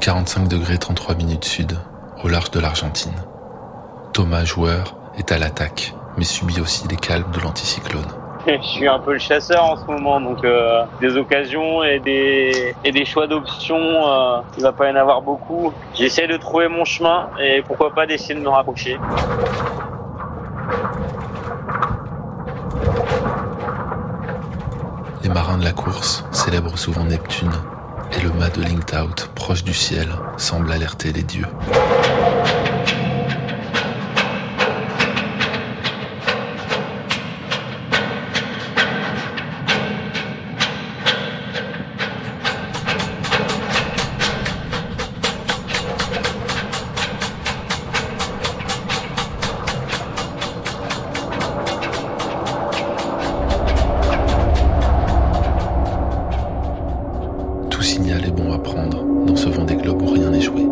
45 degrés 33 minutes sud, au large de l'Argentine. Thomas, joueur, est à l'attaque, mais subit aussi les calmes de l'anticyclone. Je suis un peu le chasseur en ce moment, donc euh, des occasions et des, et des choix d'options, euh, il va pas y en avoir beaucoup. J'essaie de trouver mon chemin et pourquoi pas d'essayer de me rapprocher. Les marins de la course célèbrent souvent Neptune et le mât de Linked proche du ciel, semble alerter les dieux. Tout signal est bon à prendre dans ce vent des globes où rien n'est joué.